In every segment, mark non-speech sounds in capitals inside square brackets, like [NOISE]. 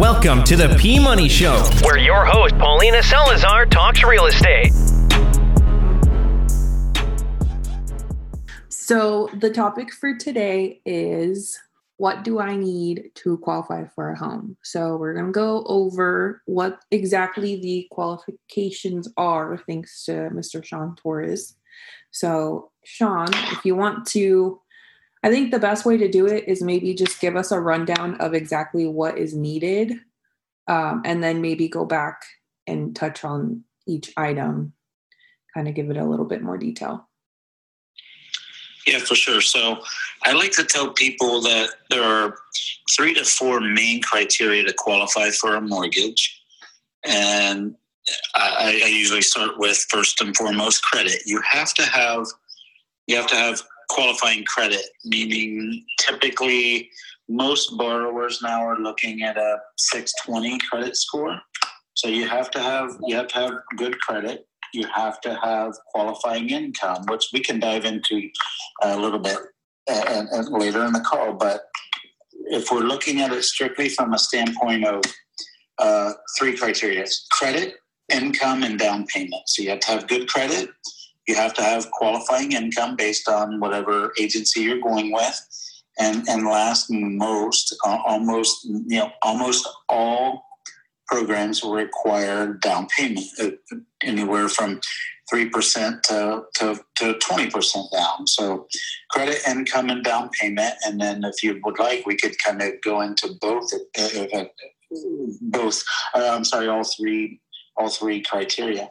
Welcome to the P Money Show, where your host, Paulina Salazar, talks real estate. So, the topic for today is what do I need to qualify for a home? So, we're going to go over what exactly the qualifications are, thanks to Mr. Shawn Torres. So, Shawn, if you want to I think the best way to do it is maybe just give us a rundown of exactly what is needed um, and then maybe go back and touch on each item, kind of give it a little bit more detail. Yeah, for sure. So I like to tell people that there are three to four main criteria to qualify for a mortgage. And I, I usually start with first and foremost credit. You have to have you have to have qualifying credit, meaning typically most borrowers now are looking at a 620 credit score. So you have to have you have to have good credit. You have to have qualifying income, which we can dive into a little bit uh, later in the call. But if we're looking at it strictly from a standpoint of uh, three criteria: credit, income, and down payment. So you have to have good credit you have to have qualifying income based on whatever agency you're going with. And, and last, most, uh, almost, you know, almost all programs require down payment, uh, anywhere from 3% to, to, to 20% down. So credit, income, and down payment. And then if you would like, we could kind of go into both, uh, both, uh, I'm sorry, all three, all three criteria.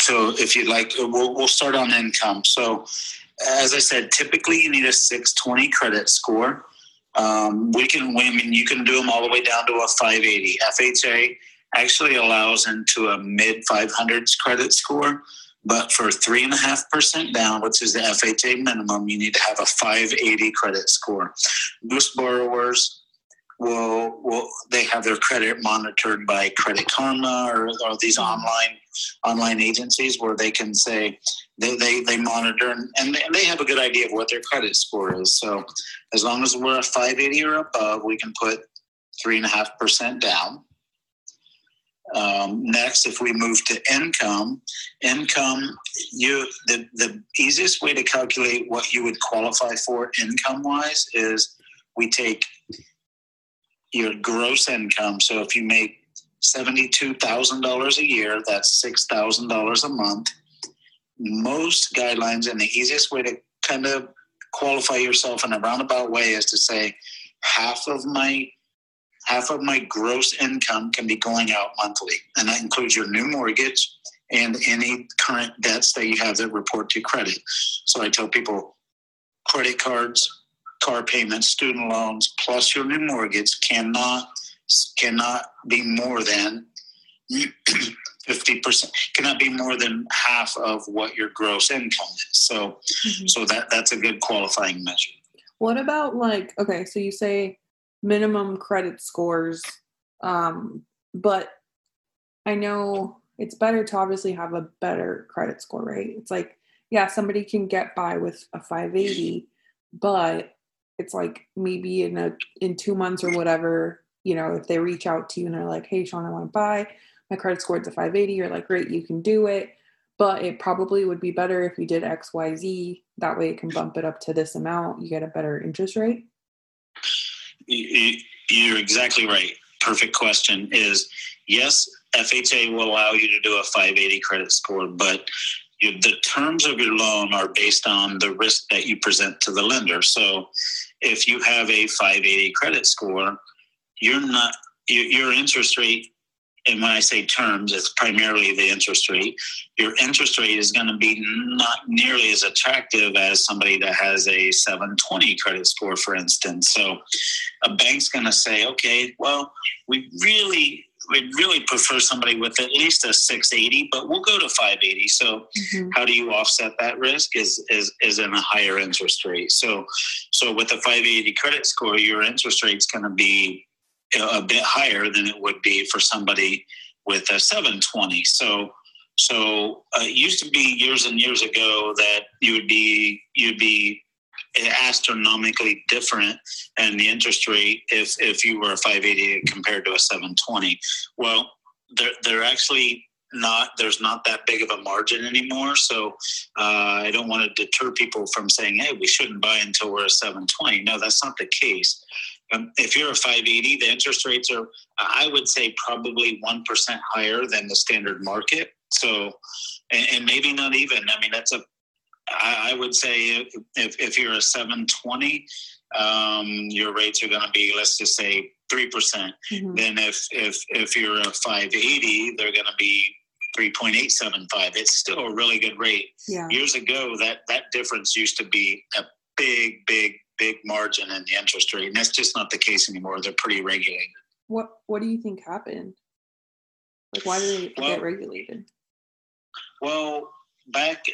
So if you'd like, uh, we'll, we'll start on income. So as I said, typically you need a 620 credit score. Um, we can, I mean, you can do them all the way down to a 580. FHA actually allows into a mid 500s credit score, but for three and a half percent down, which is the FHA minimum, you need to have a 580 credit score. Most borrowers will will they have their credit monitored by Credit Karma or, or these online online agencies where they can say they, they, they monitor and, and they have a good idea of what their credit score is. So as long as we're a 580 or above, we can put three and a half percent down. Um, next, if we move to income, income, you the, the easiest way to calculate what you would qualify for income wise is we take your gross income. So if you make $72,000 a year, that's $6,000 a month. Most guidelines and the easiest way to kind of qualify yourself in a roundabout way is to say half of my half of my gross income can be going out monthly and that includes your new mortgage and any current debts that you have that report to credit so i tell people credit cards car payments, student loans, plus your new mortgage cannot cannot be more than [CLEARS THROAT] fifty percent. Cannot be more than half of what your gross income is. So, mm-hmm. so that that's a good qualifying measure. What about like okay? So you say minimum credit scores, um, but I know it's better to obviously have a better credit score, right? It's like yeah, somebody can get by with a 580, but it's like maybe in a in two months or whatever, you know, if they reach out to you and they're like, "Hey, Shawn, I want to buy. My credit score's a 580." You're like, "Great, you can do it." But it probably would be better if you did X, Y, Z. That way, it can bump it up to this amount. You get a better interest rate. You're exactly right. Perfect question. Is yes, FHA will allow you to do a 580 credit score, but the terms of your loan are based on the risk that you present to the lender. So if you have a 580 credit score, you're not your interest rate and when I say terms, it's primarily the interest rate. Your interest rate is going to be not nearly as attractive as somebody that has a 720 credit score, for instance. So a bank's going to say, okay, well, we really we'd really prefer somebody with at least a 680, but we'll go to 580. So mm-hmm. how do you offset that risk is, is, is in a higher interest rate. So, so with a 580 credit score, your interest rate's going to be a bit higher than it would be for somebody with a 720. So, so uh, it used to be years and years ago that you would be, you'd be astronomically different and the interest rate if if you were a 580 compared to a 720 well they're, they're actually not there's not that big of a margin anymore. So uh, i don't want to deter people from saying hey we shouldn't buy until we're a 720 no that's not the case. Um, if you're a 580 the interest rates are i would say probably 1% higher than the standard market. So and, and maybe not even. I mean that's a I, I would say if, if you're a 720 um, your rates are going to be let's just say 3% mm hmm then if if if you're a 580 they're going to be 3.875 it's still a really good rate Yeah. years ago that that difference used to be a big big big margin in the interest rate and that's just not the case anymore they're pretty regulated What What do you think happened? Like, why did they Well- get regulated? well back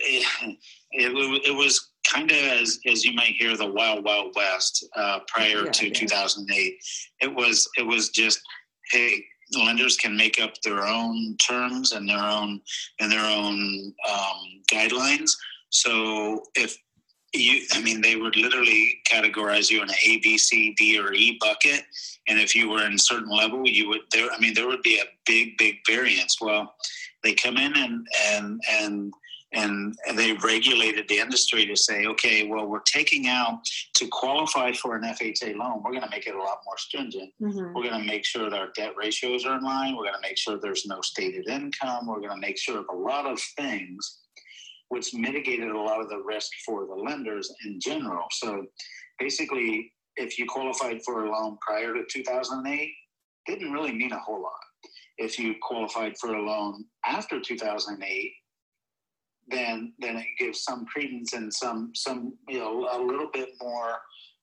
[LAUGHS] it, it, was kind of as, as you might hear the wild wild west uh, prior Yeah, to yeah. 2008 it was it was just hey lenders can make up their own terms and their own and their own um, guidelines. So if you i mean they would literally categorize you in an a b c d or e bucket. And if you were in a certain level you would there i mean there would be a big big variance. Well they come in and and and and they regulated the industry to say, okay, well, we're taking out to qualify for an FHA loan. We're going to make it a lot more stringent. Mm-hmm. We're going to make sure that our debt ratios are in line. We're going to make sure there's no stated income. We're going to make sure of a lot of things, which mitigated a lot of the risk for the lenders in general. So basically, if you qualified for a loan prior to 2008, didn't really mean a whole lot. If you qualified for a loan after 2008, then then it gives some credence and some some you know a little bit more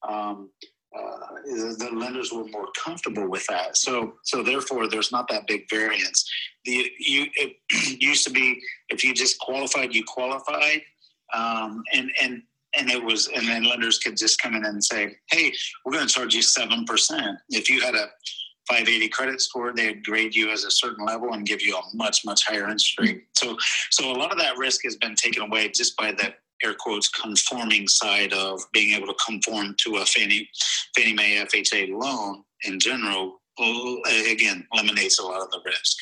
um, uh, the lenders were more comfortable with that. So so therefore, there's not that big variance. The you it [CLEARS THROAT] used to be if you just qualified, you qualified, um, and and and it was and then lenders could just come in and say, hey, we're going to charge you seven percent if you had a 580 credit score, they'd grade you as a certain level and give you a much, much higher interest rate. So, so a lot of that risk has been taken away just by the air quotes conforming side of being able to conform to a Fannie, Fannie Mae FHA loan in general. Uh, again, eliminates a lot of the risk.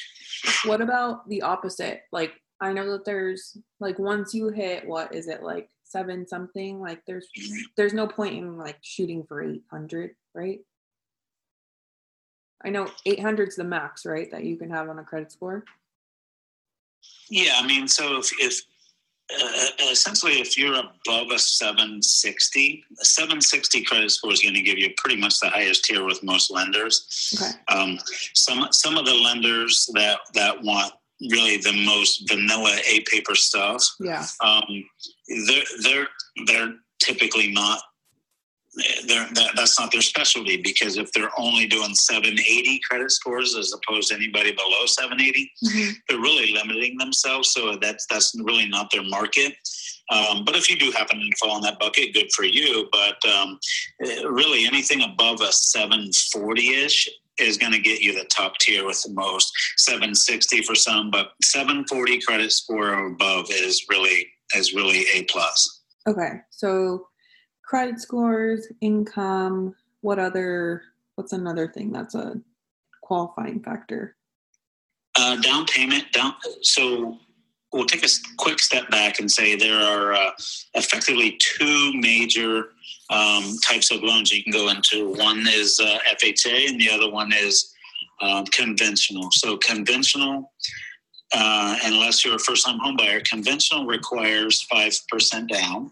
What about the opposite? Like, I know that there's like once you hit what is it like seven something? Like, there's mm-hmm. there's no point in like shooting for 800, right? I know 800 is the max, right? That you can have on a credit score. Yeah, I mean, so if, if uh, essentially if you're above a 760, a 760 credit score is going to give you pretty much the highest tier with most lenders. Okay. Um, some some of the lenders that that want really the most vanilla A paper stuff, Yeah. um, they're they're they're typically not. They're, that, that's not their specialty because if they're only doing 780 credit scores as opposed to anybody below 780, Mhm. they're really limiting themselves. So that's that's really not their market. Um, but if you do happen to fall in that bucket, good for you. But um, really, anything above a 740 ish is going to get you the top tier with the most 760 for some, but 740 credit score or above is really is really a plus. Okay. So credit scores, income, what other what's another thing that's a qualifying factor? Uh, down payment, down. So we'll take a quick step back and say there are uh, effectively two major um, types of loans you can go into. One is uh, FHA, and the other one is um, conventional. So conventional, uh, unless you're a first-time homebuyer, conventional requires five percent down.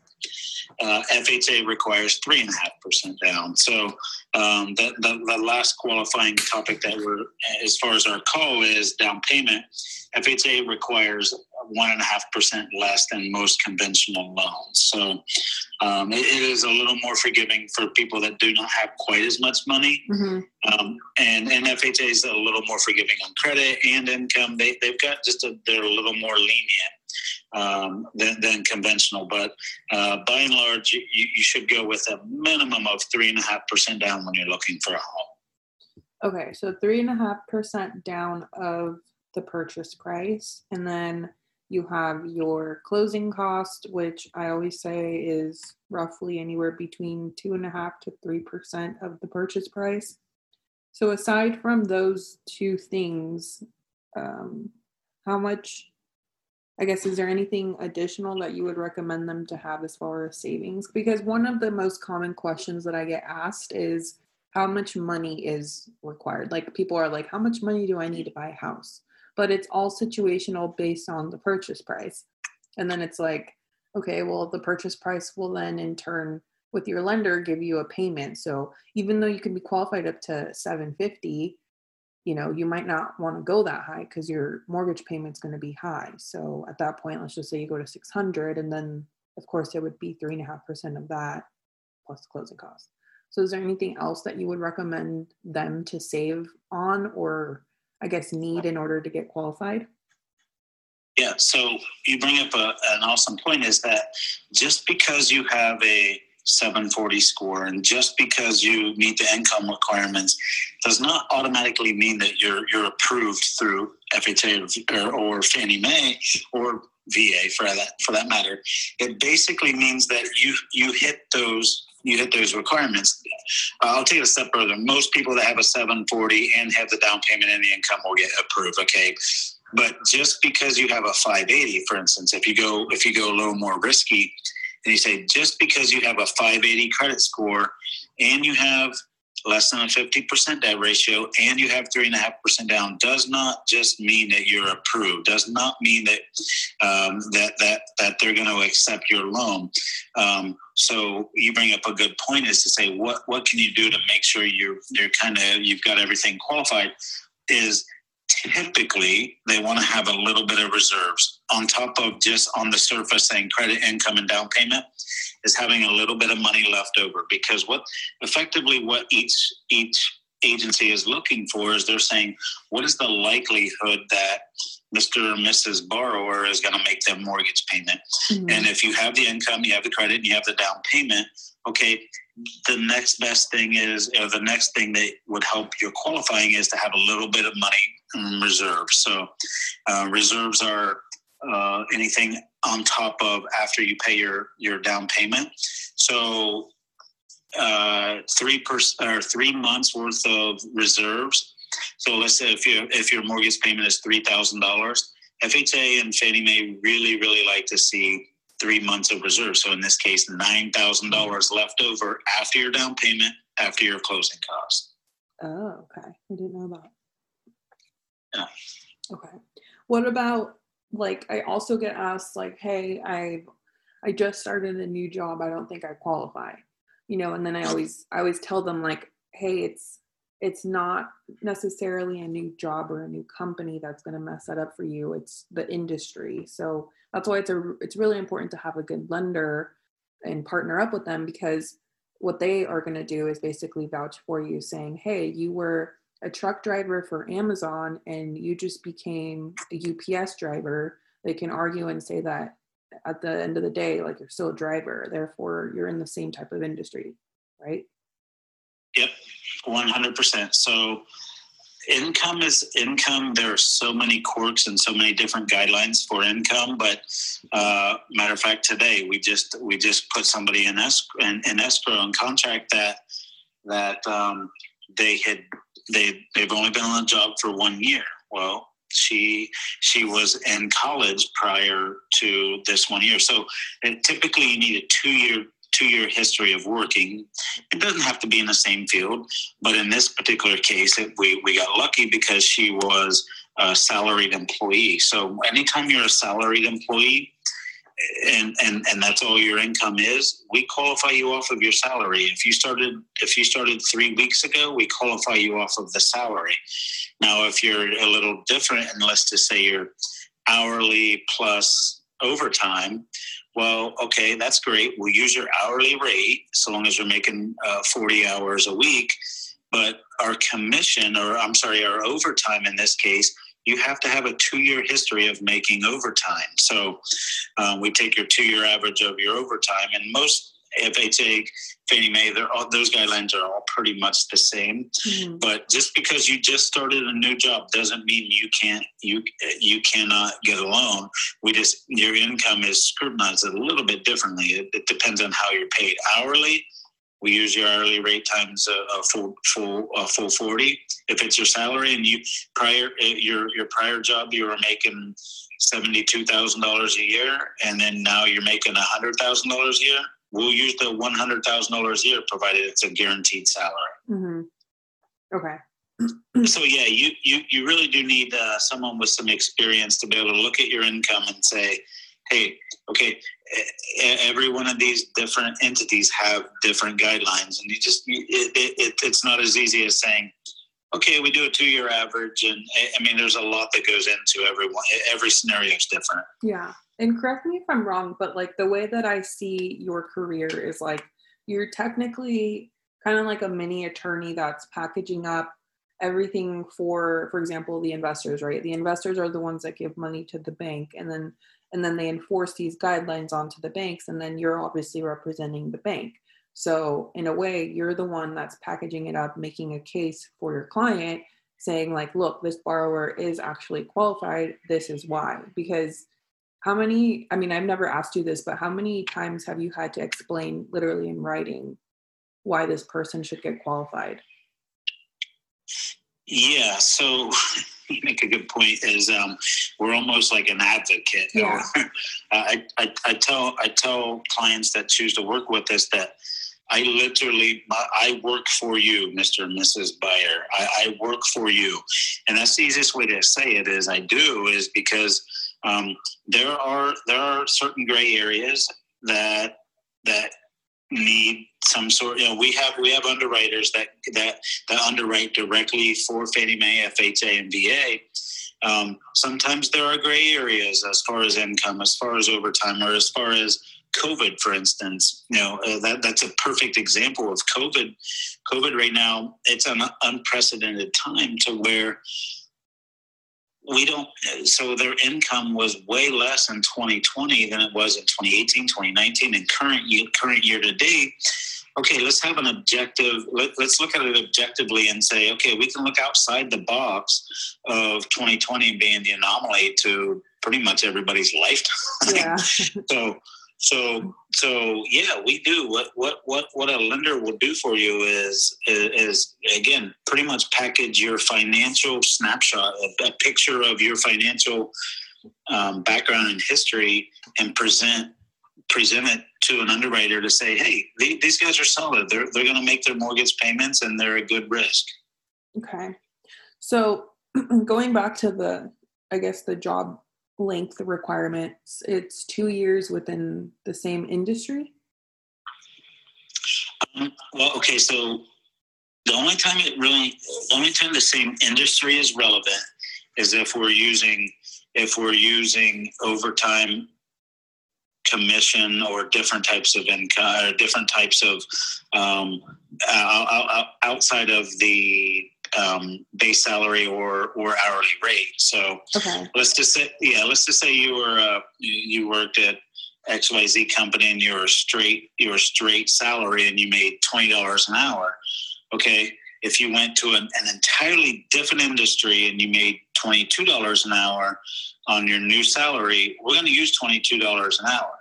Uh, FHA requires three and a half percent down. So um, the, the, the last qualifying topic that we're, as far as our call is down payment, FHA requires one and a half percent less than most conventional loans. So um, it, it is a little more forgiving for people that do not have quite as much money. Mm-hmm. Um, and, and FHA is a little more forgiving on credit and income. They, they've got just a, they're a little more lenient um, than, than conventional. But uh, by and large, you, you should go with a minimum of three and a half percent down when you're looking for a home. Okay, so three and a half percent down of the purchase price, and then You have your closing cost, which I always say is roughly anywhere between two and a half to three percent of the purchase price. So aside from those two things, um, how much? I guess is there anything additional that you would recommend them to have as far as savings? Because one of the most common questions that I get asked is how much money is required. Like people are like, how much money do I need to buy a house? But it's all situational based on the purchase price. And then it's like, okay, well, the purchase price will then in turn with your lender give you a payment. So even though you can be qualified up to 750, you know, you might not want to go that high because your mortgage payment's going to be high. So at that point, let's just say you go to 600 and then of course it would be three and a half percent of that plus closing costs. So is there anything else that you would recommend them to save on or I guess need in order to get qualified? Yeah, so you bring up a, an awesome point is that just because you have a 740 score and just because you meet the income requirements does not automatically mean that you're you're approved through FHA or, or Fannie Mae or VA for that for that matter. It basically means that you you hit those you hit those requirements. Uh, I'll take it a step further. Most people that have a 740 and have the down payment and the income will get approved. Okay, but just because you have a 580, for instance, if you go if you go a little more risky, and you say just because you have a 580 credit score and you have less than a 50% debt ratio and you have three and a half percent down does not just mean that you're approved does not mean that um, that that that they're going to accept your loan. Um, so you bring up a good point is to say what what can you do to make sure you're you're kind of you've got everything qualified is typically they want to have a little bit of reserves on top of just on the surface saying credit income and down payment is having a little bit of money left over because what effectively what each each agency is looking for is they're saying what is the likelihood that Mr. or Mrs. borrower is going to make their mortgage payment. Mm-hmm. And if you have the income, you have the credit, and you have the down payment, okay, the next best thing is, or the next thing that would help your qualifying is to have a little bit of money in reserve. So uh, reserves are uh, anything on top of after you pay your your down payment. So uh, three per, or three months worth of reserves. So let's say if your if your mortgage payment is three thousand dollars, FHA and Fannie Mae really really like to see three months of reserves. So in this case, nine thousand dollars left over after your down payment, after your closing costs. Oh, okay. I didn't know that. Yeah. Okay. What about like I also get asked like, hey, I I just started a new job. I don't think I qualify. You know, and then I always I always tell them like, hey, it's it's not necessarily a new job or a new company that's going to mess that up for you. It's the industry. So that's why it's a it's really important to have a good lender and partner up with them because what they are going to do is basically vouch for you saying, "Hey, you were a truck driver for Amazon and you just became a UPS driver, they can argue and say that at the end of the day, like you're still a driver, therefore you're in the same type of industry, right? Yep, 100%. So income is income. There are so many quirks and so many different guidelines for income. But uh, matter of fact, today we just we just put somebody in escrow in, in escrow and contract that that um, they had they they've only been on the job for one year. Well, she she was in college prior to this one year. So typically you need a two year two year history of working. It doesn't have to be in the same field, but in this particular case, it, we we got lucky because she was a salaried employee. So anytime you're a salaried employee, and and and that's all your income is we qualify you off of your salary. If you started if you started three weeks ago we qualify you off of the salary. Now if you're a little different and let's just say you're hourly plus overtime well okay that's great. We'll use your hourly rate so long as you're making uh, 40 hours a week. But our commission or i'm sorry our overtime in this case you have to have a two year history of making overtime. So uh, we take your two year average of your overtime, and most FHA, Fannie Mae, all, those guidelines are all pretty much the same. Mhm. But just because you just started a new job doesn't mean you can't you you cannot get a loan. We just your income is scrutinized a little bit differently. It, it depends on how you're paid hourly. We use your hourly rate times a, a full full a full forty. If it's your salary and you prior uh, your your prior job you were making seventy two thousand dollars a year, and then now you're making a hundred thousand dollars a year. We'll use the one hundred thousand dollars a year, provided it's a guaranteed salary Mhm. Okay. [CLEARS THROAT] so yeah you you you really do need uh, someone with some experience to be able to look at your income and say hey okay every one of these different entities have different guidelines and you just it, it, it, it's not as easy as saying okay we do a two year average and I- mean there's a lot that goes into everyone every scenario is different Yeah. And correct me if I'm wrong, but like the way that I see your career is like you're technically kind of like a mini attorney that's packaging up everything for for example the investors right the investors are the ones that give money to the bank and then and then they enforce these guidelines onto the banks and then you're obviously representing the bank. So in a way you're the one that's packaging it up making a case for your client saying like look this borrower is actually qualified. This is why. Because how many i mean i've never asked you this but how many times have you had to explain literally in writing why this person should get qualified? Yeah, so [LAUGHS] [LAUGHS] you make a good point. Is um, we're almost like an advocate. Yeah. [LAUGHS] I, I I tell I tell clients that choose to work with us that I literally I work for you, Mister and Mrs. Buyer. I, I work for you, and that's the easiest way to say it. Is I do is because um, there are there are certain gray areas that that need some sort you know we have we have underwriters that that that underwrite directly for Fannie Mae, FHA, and VA. Um, sometimes there are gray areas as far as income, as far as overtime, or as far as COVID, for instance. You know uh, that that's a perfect example of COVID. COVID right now, it's an unprecedented time to where we don't so their income was way less in 2020 than it was in 2018 2019 and current year current year to date. Okay let's have an objective let, let's look at it objectively and say okay we can look outside the box of 2020 being the anomaly to pretty much everybody's lifetime. Yeah. [LAUGHS] So so so yeah we do. What what what what a lender will do for you is is, again pretty much package your financial snapshot a, a picture of your financial um, background and history and present present it to an underwriter to say hey the- these guys are solid. They're, they're going to make their mortgage payments and they're a good risk. Okay. So [CLEARS THROAT] going back to the i guess the job length requirements. It's two years within the same industry? Um, well, okay, so the only time it really, the only time the same industry is relevant is if we're using, if we're using overtime commission or different types of income or different types of um, out- out- out- outside of the um, base salary or or hourly rate. So okay. let's just say yeah let's just say you were uh, you worked at xyz company and you were straight you were straight salary and you made $20 an hour. Okay if you went to an, an entirely different industry and you made $22 an hour on your new salary we're going to use $22 an hour.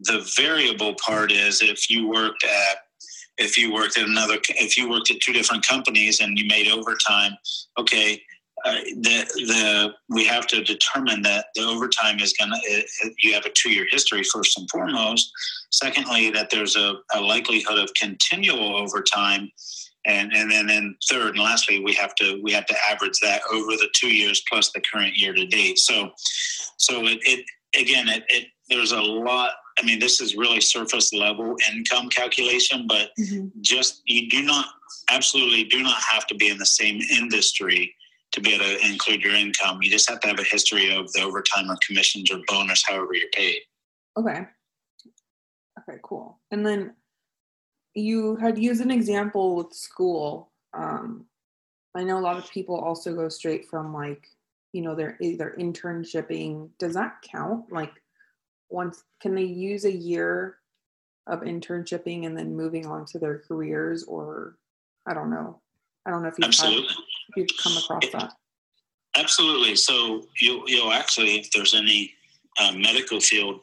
The variable part is if you worked at if you worked at another if you worked at two different companies and you made overtime okay uh, the the we have to determine that the overtime is gonna you have a two year history first and foremost. Secondly, that there's a, a likelihood of continual overtime, and and then and third and lastly, we have to we have to average that over the two years plus the current year to date. So so it, it again it, it there's a lot. I mean, this is really surface level income calculation, but just you do not absolutely do not have to be in the same industry to be able to include your income. You just have to have a history of the overtime or commissions or bonus, however you're paid. Okay. Okay, cool. And then you had used an example with school. Um, I know a lot of people also go straight from like, you know, they're either internshipping. Does that count? Like, once can they use a year of internshiping and then moving on to their careers or I don't know. I don't know if you've, had, if you've come across that. Absolutely. So you you'll actually, if there's any uh, medical field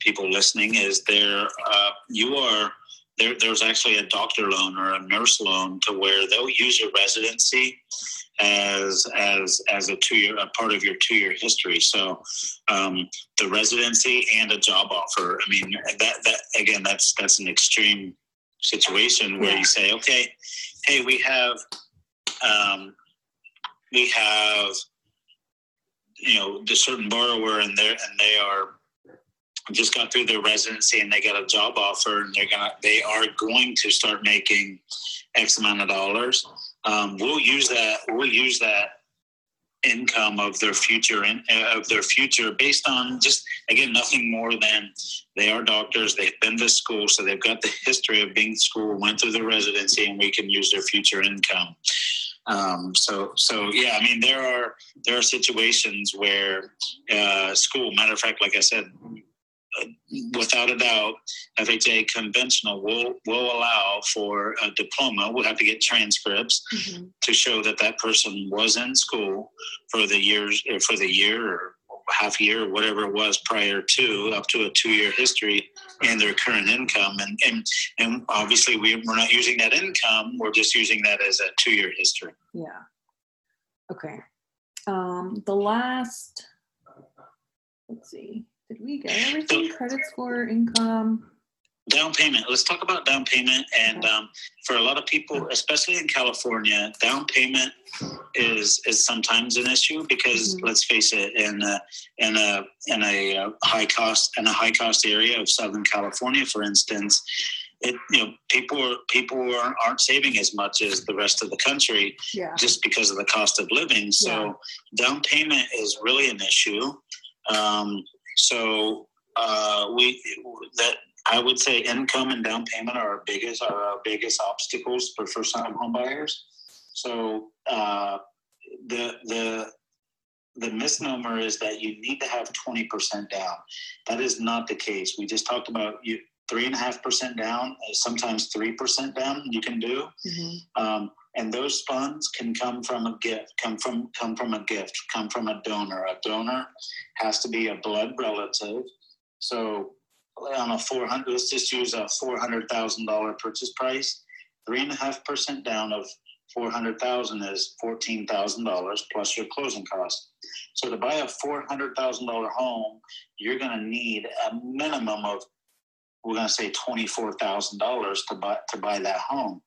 people listening, is there uh, you are there? There's actually a doctor loan or a nurse loan to where they'll use your residency as as as a two year a part of your two year history. So um, the residency and a job offer. I mean that that again that's that's an extreme situation where Yeah. you say, okay, hey, we have um, we have you know the certain borrower and they and they are just got through their residency and they got a job offer and they're gonna they are going to start making x amount of dollars um, we'll use that we'll use that income of their future in, of their future based on just again nothing more than they are doctors they've been to school so they've got the history of being in school went through the residency and we can use their future income. Um, so so yeah i mean there are there are situations where uh, school matter of fact like i said without a doubt fha conventional will will allow for a diploma we'll have to get transcripts Mhm. to show that that person was in school for the years or for the year or half year or whatever it was prior to up to a two year history and their current income and and, and obviously we, we're not using that income we're just using that as a two year history Yeah. Okay. Um, the last, let's see, did we get everything? Credit score, income. down payment let's talk about down payment and um, for a lot of people especially in california down payment is is sometimes an issue because Mhm. let's face it in a, in a in a uh, high cost in a high cost area of southern california for instance it you know people people aren't, aren't saving as much as the rest of the country Yeah. just because of the cost of living. So down payment is really an issue. Um, so uh, we that I would say income and down payment are our biggest are our biggest obstacles for first time home buyers. So uh, the the the misnomer is that you need to have 20% down. That is not the case. We just talked about you three and a half percent down, sometimes three percent down you can do Mhm. um, and those funds can come from a gift come from come from a gift come from a donor. A donor has to be a blood relative. So on a 400 let's just use a $400000 purchase price. Three and a half percent down of 400000 is $14000 plus your closing costs. So to buy a $400000 home you're going to need a minimum of we're going to say $24000 to buy to buy that home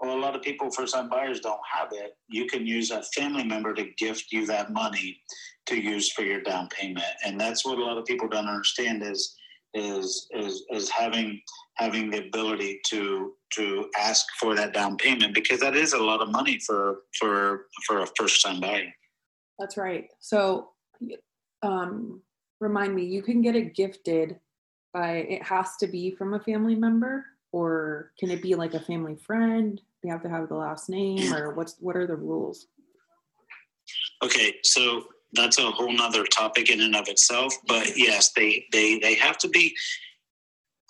well, a lot of people, first time buyers, don't have it. You can use a family member to gift you that money to use for your down payment, and that's what a lot of people don't understand is is is is having having the ability to to ask for that down payment because that is a lot of money for for for a first time buyer. That's right. So, um, remind me, you can get it gifted by, it has to be from a family member or can it be like a family friend? They have to have the last name or what's, what are the rules? Okay, so that's a whole nother topic in and of itself. But yes, they they they have to be.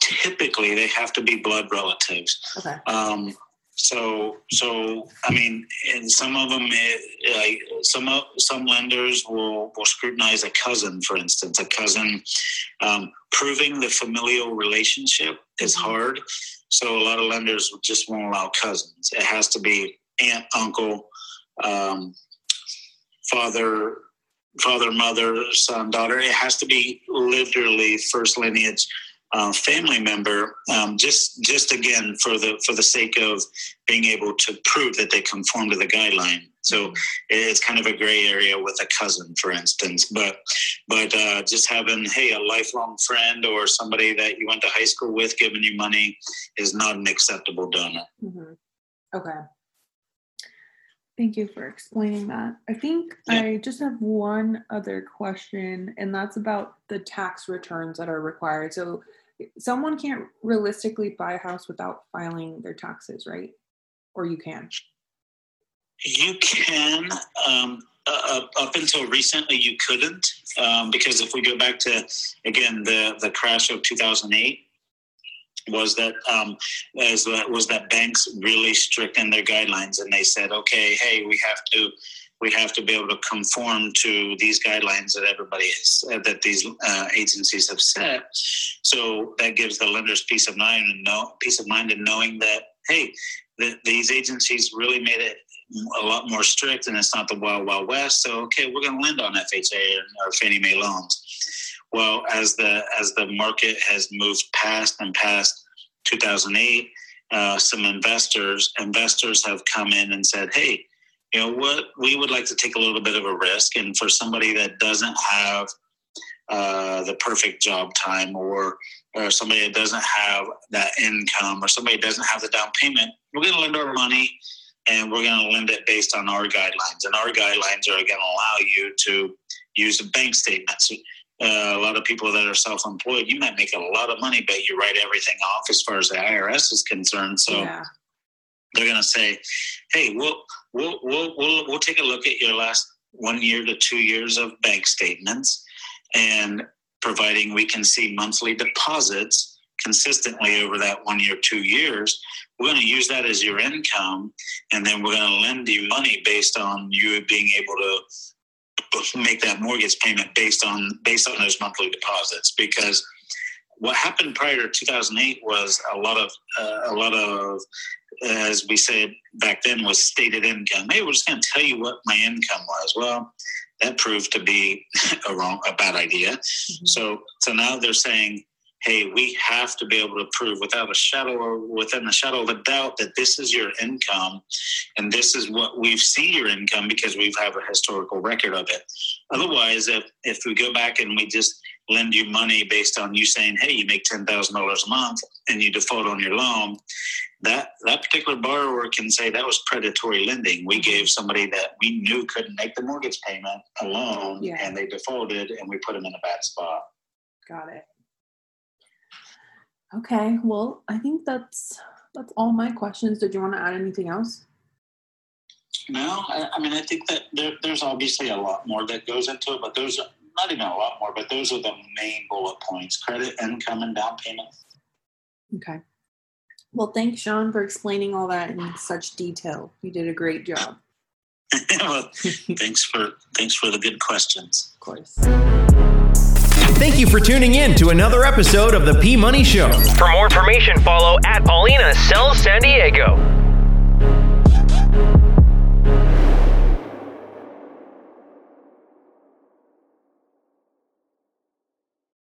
Typically, they have to be blood relatives. Okay. Um, so, so I mean, and some of them, eh, like some of some lenders will will scrutinize a cousin, for instance, a cousin. Um, proving the familial relationship is Mhm. hard, so a lot of lenders just won't allow cousins. It has to be aunt, uncle, um, father, father, mother, son, daughter. It has to be literally first lineage uh, family member. Um, just, just again for the for the sake of being able to prove that they conform to the guideline. So it's kind of a gray area with a cousin, for instance. But but uh, just having hey a lifelong friend or somebody that you went to high school with giving you money is not an acceptable donor. Mhm. Okay. Thank you for explaining that. I think Yeah. I just have one other question, and that's about the tax returns that are required. So, someone can't realistically buy a house without filing their taxes, right? Or you can. You can. Um, uh, up- up until recently, you couldn't um, because if we go back to again the the crash of 2008, was that um, as was that banks really strict in their guidelines, and they said, okay, hey, we have to we have to be able to conform to these guidelines that everybody is uh, that these uh, agencies have set. So that gives the lenders peace of mind and know peace of mind in knowing that hey, that these agencies really made it a lot more strict, and it's not the wild wild west. So okay, we're going to lend on FHA or Fannie Mae loans. Well, as the as the market has moved past and past 2008, uh, some investors investors have come in and said, "Hey, you know what? We would like to take a little bit of a risk, and for somebody that doesn't have uh, the perfect job time, or or somebody that doesn't have that income, or somebody that doesn't have the down payment, we're going to lend our money." And we're going to lend it based on our guidelines. And our guidelines are going to allow you to use the bank statements uh, a lot of people that are self-employed, you might make a lot of money, but you write everything off as far as the IRS is concerned. So yeah. they're going to say, "Hey, we'll, we'll we'll we'll we'll take a look at your last one year to two years of bank statements, and providing we can see monthly deposits consistently over that one year, two years, we're going to use that as your income, and then we're going to lend you money based on you being able to make that mortgage payment based on based on those monthly deposits. Because what happened prior to 2008 was a lot of uh, a lot of as we said back then was stated income hey we're just going to tell you what my income was well that proved to be [LAUGHS] a wrong a bad idea mm-hmm. so so now they're saying hey, we have to be able to prove without a shadow or within a shadow of a doubt that this is your income and this is what we've seen your income because we have a historical record of it. Otherwise, if, if we go back and we just lend you money based on you saying, hey, you make $10,000 a month and you default on your loan, that, that particular borrower can say that was predatory lending. We mm-hmm. gave somebody that we knew couldn't make the mortgage payment a loan yeah. and they defaulted and we put them in a bad spot. Got it. Okay, well, I think that's that's all my questions. Did you want to add anything else? No, I, I mean I think that there, there's obviously a lot more that goes into it, but those are not even a lot more, but those are the main bullet points: credit, income, and down payment. Okay. Well, thanks, Shawn, for explaining all that in such detail. You did a great job. [LAUGHS] well, thanks for thanks for the good questions. Of course. Thank you for tuning in to another episode of the P Money Show. For more information, follow at Paulina Sells San Diego.